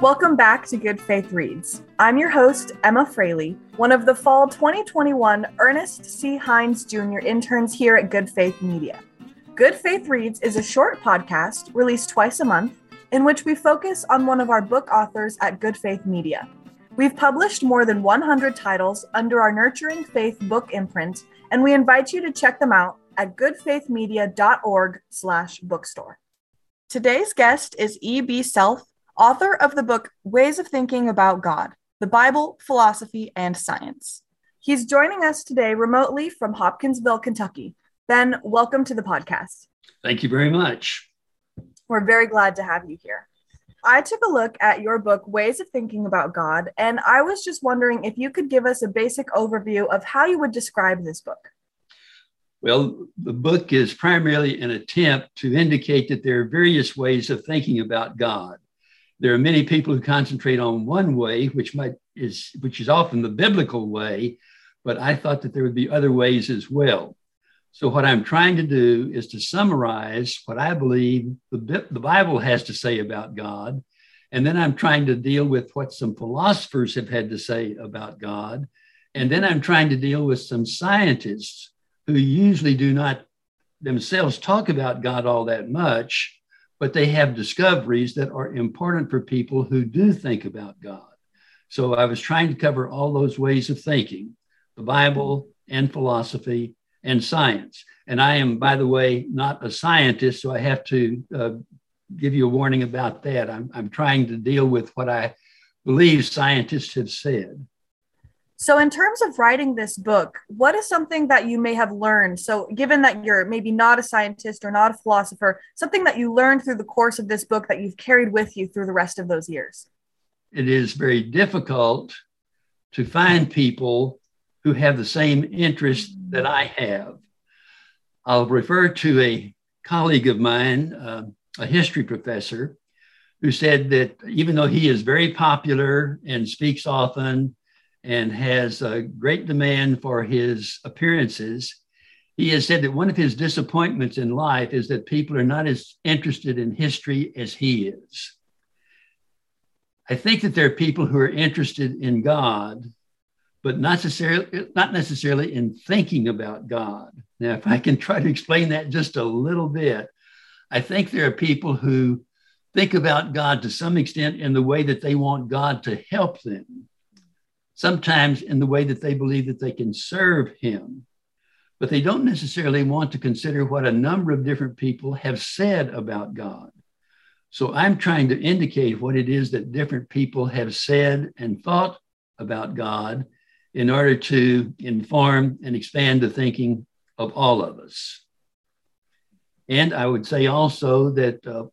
Welcome back to Good Faith Reads. I'm your host, Emma Fraley, one of the fall 2021 Ernest C. Hynds Jr. interns here at Good Faith Media. Good Faith Reads is a short podcast released twice a month in which we focus on one of our book authors at Good Faith Media. We've published more than 100 titles under our Nurturing Faith book imprint, and we invite you to check them out at goodfaithmedia.org/bookstore. Today's guest is E.B. Self author of the book Ways of Thinking About God The Bible, Philosophy, and Science. He's joining us today remotely from Hopkinsville, Kentucky. Ben, welcome to the podcast. Thank you very much. We're very glad to have you here. I took a look at your book, Ways of Thinking About God, and I was just wondering if you could give us a basic overview of how you would describe this book. Well, the book is primarily an attempt to indicate that there are various ways of thinking about God there are many people who concentrate on one way, which might is which is often the biblical way, but I thought that there would be other ways as well. So what I'm trying to do is to summarize what I believe the, the Bible has to say about God, and then I'm trying to deal with what some philosophers have had to say about God, and then I'm trying to deal with some scientists who usually do not themselves talk about God all that much, but they have discoveries that are important for people who do think about God. So I was trying to cover all those ways of thinking the Bible and philosophy and science. And I am, by the way, not a scientist, so I have to uh, give you a warning about that. I'm, I'm trying to deal with what I believe scientists have said. So, in terms of writing this book, what is something that you may have learned? So, given that you're maybe not a scientist or not a philosopher, something that you learned through the course of this book that you've carried with you through the rest of those years? It is very difficult to find people who have the same interest that I have. I'll refer to a colleague of mine, uh, a history professor, who said that even though he is very popular and speaks often, and has a great demand for his appearances. He has said that one of his disappointments in life is that people are not as interested in history as he is. I think that there are people who are interested in God, but not necessarily, not necessarily in thinking about God. Now, if I can try to explain that just a little bit, I think there are people who think about God to some extent in the way that they want God to help them sometimes in the way that they believe that they can serve him. But they don't necessarily want to consider what a number of different people have said about God. So I'm trying to indicate what it is that different people have said and thought about God in order to inform and expand the thinking of all of us. And I would say also that uh,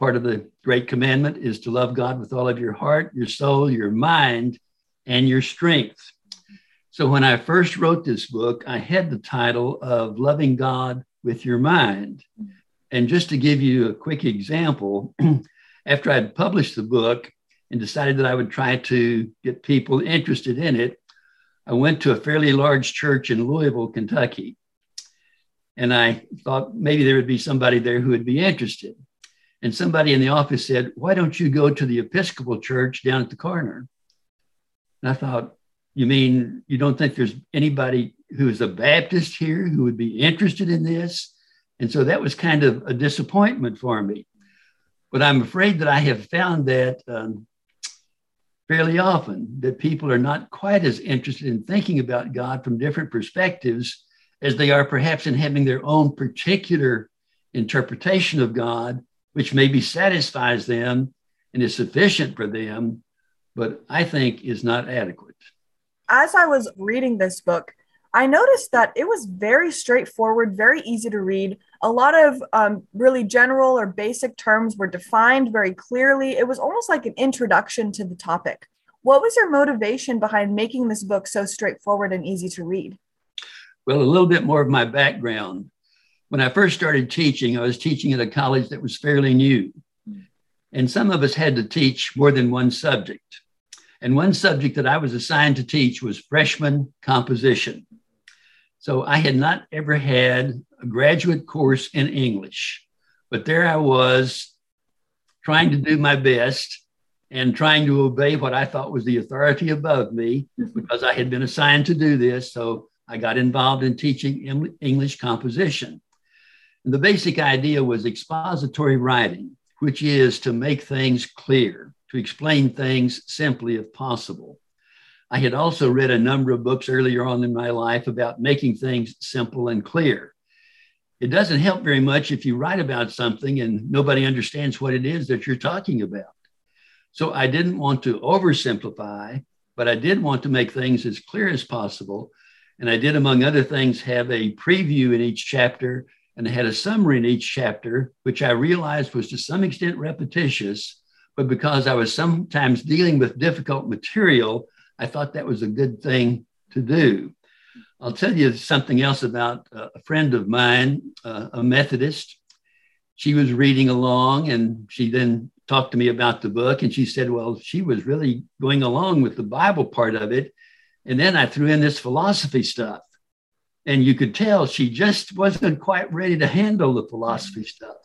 part of the great commandment is to love God with all of your heart, your soul, your mind, and your strength. So when I first wrote this book, I had the title of Loving God with Your Mind. And just to give you a quick example, after I'd published the book and decided that I would try to get people interested in it, I went to a fairly large church in Louisville, Kentucky. And I thought maybe there would be somebody there who would be interested. And somebody in the office said, Why don't you go to the Episcopal church down at the corner? And I thought, you mean you don't think there's anybody who is a Baptist here who would be interested in this? And so that was kind of a disappointment for me. But I'm afraid that I have found that um, fairly often that people are not quite as interested in thinking about God from different perspectives as they are perhaps in having their own particular interpretation of God, which maybe satisfies them and is sufficient for them, but I think is not adequate. As I was reading this book, I noticed that it was very straightforward, very easy to read. A lot of um, really general or basic terms were defined very clearly. It was almost like an introduction to the topic. What was your motivation behind making this book so straightforward and easy to read? Well, a little bit more of my background. When I first started teaching, I was teaching at a college that was fairly new. And some of us had to teach more than one subject. And one subject that I was assigned to teach was freshman composition. So I had not ever had a graduate course in English, but there I was trying to do my best. and trying to obey what I thought was the authority above me because I had been assigned to do this. So I got involved in teaching English composition. And the basic idea was expository writing, which is to make things clear, to explain things simply if possible. I had also read a number of books earlier on in my life about making things simple and clear. It doesn't help very much if you write about something and nobody understands what it is that you're talking about. So I didn't want to oversimplify, but I did want to make things as clear as possible. And I did, among other things, have a preview in each chapter and I had a summary in each chapter, which I realized was to some extent repetitious. But because I was sometimes dealing with difficult material, I thought that was a good thing to do. I'll tell you something else about a friend of mine, uh, a Methodist. She was reading along and she then talked to me about the book and she said, well, she was really going along with the Bible part of it. And then I threw in this philosophy stuff. And you could tell she just wasn't quite ready to handle the philosophy stuff.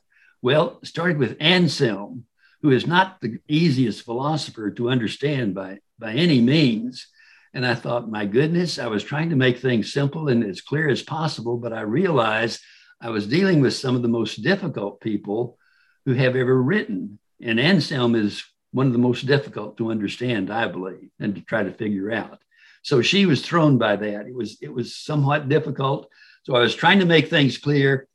Well, started with Anselm, who is not the easiest philosopher to understand by, by any means. And I thought, my goodness, I was trying to make things simple and as clear as possible, but I realized I was dealing with some of the most difficult people who have ever written. And Anselm is one of the most difficult to understand, I believe, and to try to figure out. So she was thrown by that. It was it was somewhat difficult. So I was trying to make things clear,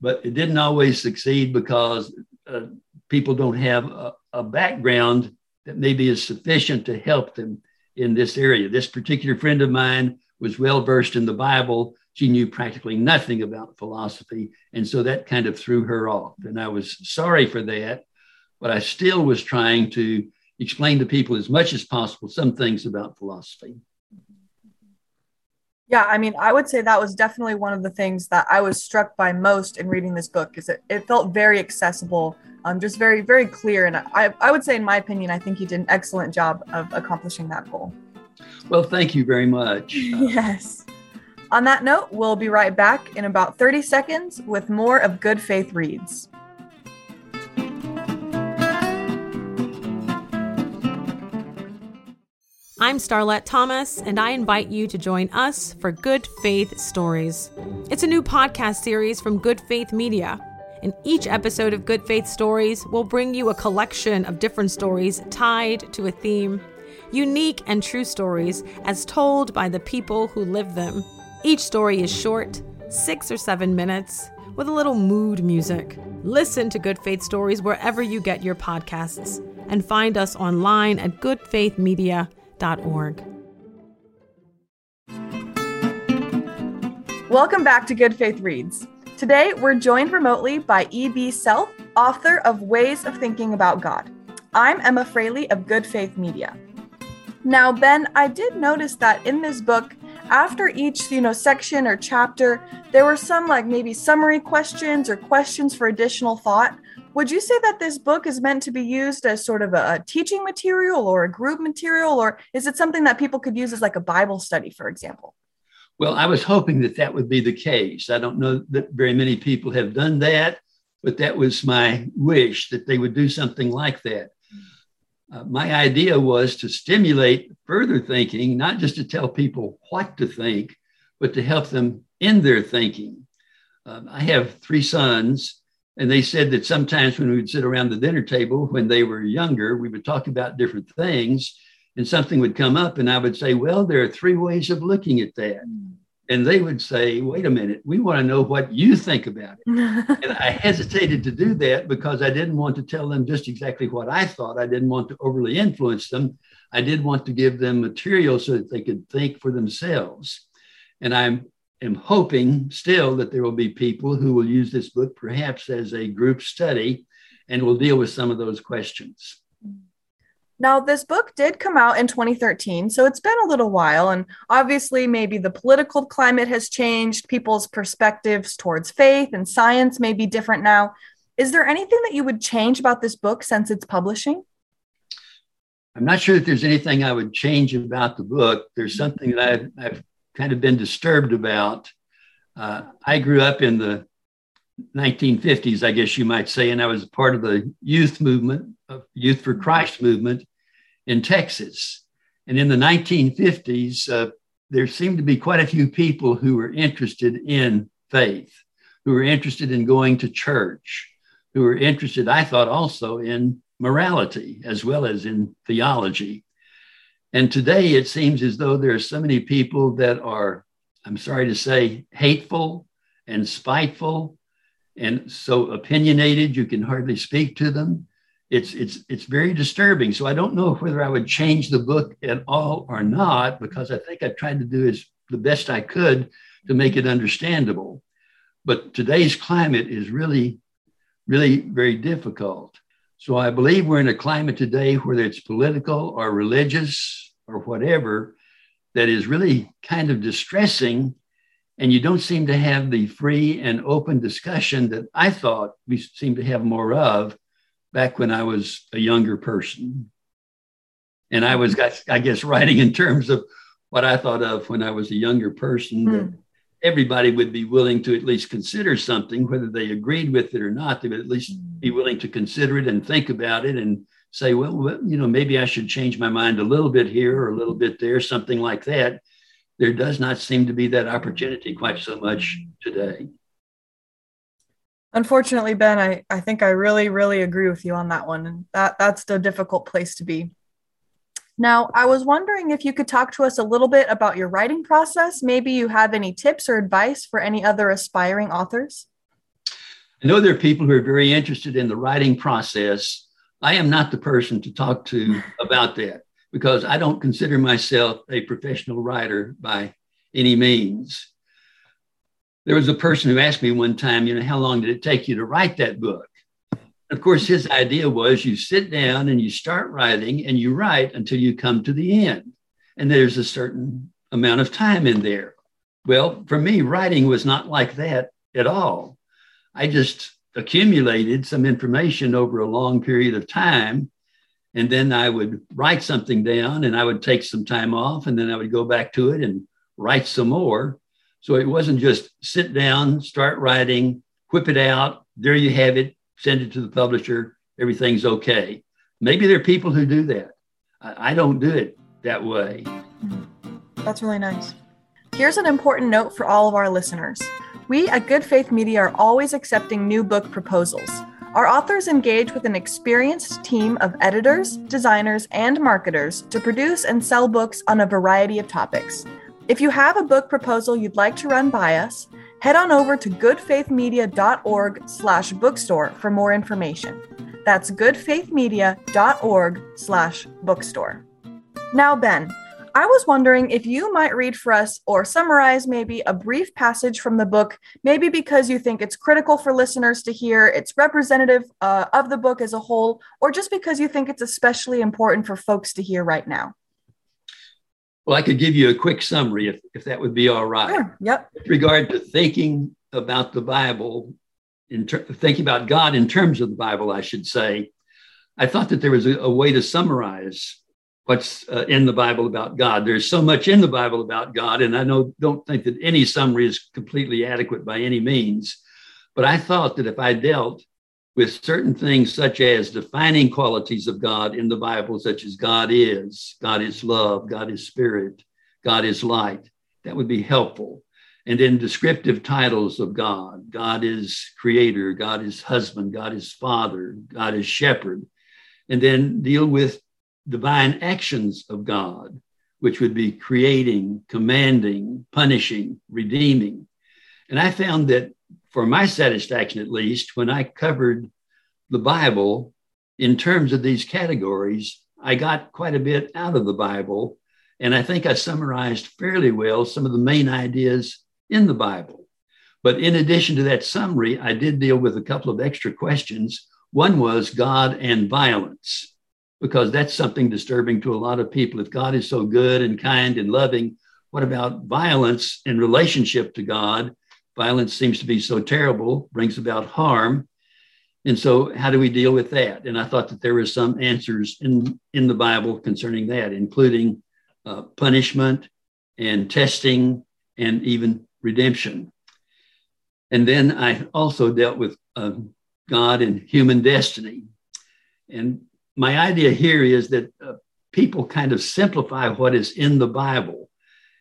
but it didn't always succeed because uh, people don't have a, a background that maybe is sufficient to help them in this area. This particular friend of mine was well versed in the Bible. She knew practically nothing about philosophy. And so that kind of threw her off. And I was sorry for that but I still was trying to explain to people as much as possible some things about philosophy. Yeah, I mean, I would say that was definitely one of the things that I was struck by most in reading this book is it, it felt very accessible, um, just very, very clear. And I, I would say, in my opinion, I think you did an excellent job of accomplishing that goal. Well, thank you very much. yes. On that note, we'll be right back in about 30 seconds with more of Good Faith Reads. I'm Starlette Thomas, and I invite you to join us for Good Faith Stories. It's a new podcast series from Good Faith Media. In each episode of Good Faith Stories, we'll bring you a collection of different stories tied to a theme, unique and true stories as told by the people who live them. Each story is short, six or seven minutes, with a little mood music. Listen to Good Faith Stories wherever you get your podcasts, and find us online at goodfaithmedia.com Welcome back to Good Faith Reads. Today, we're joined remotely by E.B. Self, author of Ways of Thinking About God. I'm Emma Fraley of Good Faith Media. Now, Ben, I did notice that in this book, after each, you know, section or chapter, there were some like maybe summary questions or questions for additional thought. Would you say that this book is meant to be used as sort of a, teaching material or a group material, or is it something that people could use as like a Bible study, for example? Well, I was hoping that that would be the case. I don't know that very many people have done that, but that was my wish that they would do something like that. Uh, my idea was to stimulate further thinking, not just to tell people what to think, but to help them in their thinking. Um, I have three sons, and they said that sometimes when we would sit around the dinner table when they were younger, we would talk about different things and something would come up. And I would say, Well, there are three ways of looking at that. Mm. And they would say, Wait a minute, we want to know what you think about it. and I hesitated to do that because I didn't want to tell them just exactly what I thought. I didn't want to overly influence them. I did want to give them material so that they could think for themselves. And I'm am hoping still that there will be people who will use this book perhaps as a group study and will deal with some of those questions. Now, this book did come out in 2013, so it's been a little while, and obviously, maybe the political climate has changed. People's perspectives towards faith and science may be different now. Is there anything that you would change about this book since its publishing? I'm not sure that there's anything I would change about the book. There's something that I've, I've kind of been disturbed about. Uh, I grew up in the 1950s, I guess you might say, and I was part of the youth movement, Youth for Christ movement in Texas. And in the 1950s, uh, there seemed to be quite a few people who were interested in faith, who were interested in going to church, who were interested, I thought, also in morality as well as in theology. And today it seems as though there are so many people that are, I'm sorry to say, hateful and spiteful and so opinionated you can hardly speak to them. It's it's it's very disturbing. So I don't know whether I would change the book at all or not because I think I tried to do as the best I could to make it understandable. But today's climate is really, really very difficult. So I believe we're in a climate today, whether it's political or religious or whatever, that is really kind of distressing. And you don't seem to have the free and open discussion that I thought we seemed to have more of back when I was a younger person. And I was, I guess, writing in terms of what I thought of when I was a younger person. Mm everybody would be willing to at least consider something, whether they agreed with it or not. They would at least be mm. willing to consider it and think about it and say, well, you know, maybe I should change my mind a little bit here or a little bit there, something like that. There does not seem to be that opportunity quite so much today. Unfortunately, Ben, I, I think I really, really agree with you on that one. And that, that's the difficult place to be. Now, I was wondering if you could talk to us a little bit about your writing process. Maybe you have any tips or advice for any other aspiring authors? I know there are people who are very interested in the writing process. I am not the person to talk to about that because I don't consider myself a professional writer by any means. There was a person who asked me one time, you know, how long did it take you to write that book? Of course, his idea was you sit down and you start writing and you write until you come to the end. And there's a certain amount of time in there. Well, for me, writing was not like that at all. I just accumulated some information over a long period of time. And then I would write something down and I would take some time off and then I would go back to it and write some more. So it wasn't just sit down, start writing, whip it out. There you have it send it to the publisher, everything's okay. Maybe there are people who do that. I, I don't do it that way. That's really nice. Here's an important note for all of our listeners. We at Good Faith Media are always accepting new book proposals. Our authors engage with an experienced team of editors, designers, and marketers to produce and sell books on a variety of topics. If you have a book proposal you'd like to run by us, head on over to goodfaithmedia.org slash bookstore for more information. That's goodfaithmedia.org slash bookstore. Now, Ben, I was wondering if you might read for us or summarize maybe a brief passage from the book, maybe because you think it's critical for listeners to hear, it's representative uh, of the book as a whole, or just because you think it's especially important for folks to hear right now. Well, I could give you a quick summary if, if that would be all right. Sure. Yep. With regard to thinking about the Bible, in ter- thinking about God in terms of the Bible, I should say, I thought that there was a, a way to summarize what's uh, in the Bible about God. There's so much in the Bible about God, and I know don't think that any summary is completely adequate by any means. But I thought that if I dealt with certain things such as defining qualities of God in the Bible, such as God is, God is love, God is spirit, God is light. That would be helpful. And then descriptive titles of God God is creator, God is husband, God is father, God is shepherd. And then deal with divine actions of God, which would be creating, commanding, punishing, redeeming. And I found that for my satisfaction at least, when I covered the Bible in terms of these categories, I got quite a bit out of the Bible. And I think I summarized fairly well some of the main ideas in the Bible. But in addition to that summary, I did deal with a couple of extra questions. One was God and violence, because that's something disturbing to a lot of people. If God is so good and kind and loving, what about violence in relationship to God? Violence seems to be so terrible, brings about harm. And so, how do we deal with that? And I thought that there were some answers in, in the Bible concerning that, including uh, punishment and testing and even redemption. And then I also dealt with uh, God and human destiny. And my idea here is that uh, people kind of simplify what is in the Bible.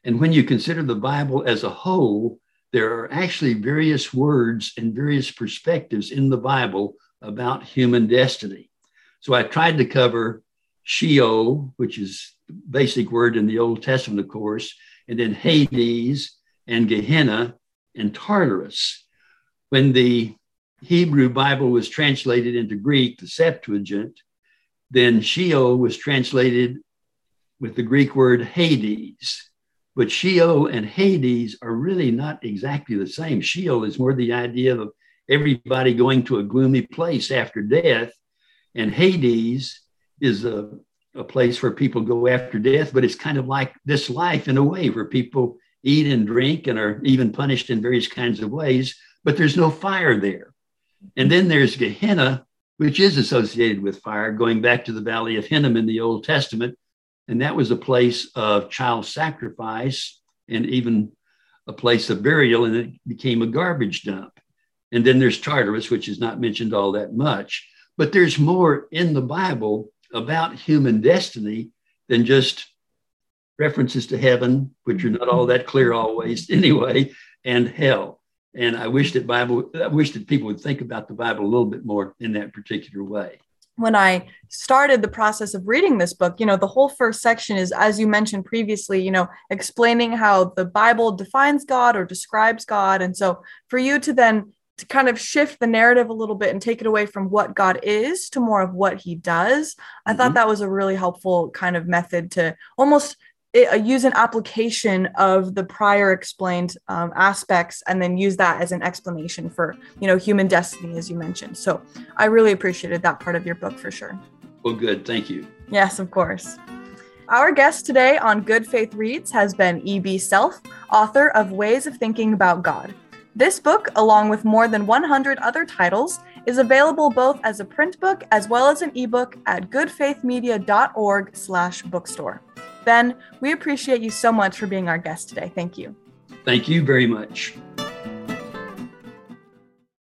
And when you consider the Bible as a whole, there are actually various words and various perspectives in the Bible about human destiny. So I tried to cover Sheol, which is basic word in the Old Testament, of course, and then Hades and Gehenna and Tartarus. When the Hebrew Bible was translated into Greek, the Septuagint, then Sheol was translated with the Greek word Hades. But Sheol and Hades are really not exactly the same. Sheol is more the idea of everybody going to a gloomy place after death, and Hades is a, a place where people go after death, but it's kind of like this life in a way where people eat and drink and are even punished in various kinds of ways, but there's no fire there. And then there's Gehenna, which is associated with fire, going back to the Valley of Hinnom in the Old Testament. And that was a place of child sacrifice and even a place of burial, and it became a garbage dump. And then there's Tartarus, which is not mentioned all that much. But there's more in the Bible about human destiny than just references to heaven, which are not all that clear always anyway, and hell. And I wish that Bible, I wish that people would think about the Bible a little bit more in that particular way. When I started the process of reading this book, you know, the whole first section is, as you mentioned previously, you know, explaining how the Bible defines God or describes God. And so for you to then to kind of shift the narrative a little bit and take it away from what God is to more of what he does. I mm-hmm. thought that was a really helpful kind of method to almost uh, use an application of the prior explained um, aspects and then use that as an explanation for you know human destiny as you mentioned. So i really appreciated that part of your book for sure. Well good. Thank you. Yes of course. Our guest today on good faith reads has been eb self author of ways of thinking about god. This book along with more than 100 other titles is available both as a print book as well as an ebook at goodfaithmedia.org slash bookstore Ben, we appreciate you so much for being our guest today. Thank you. Thank you very much.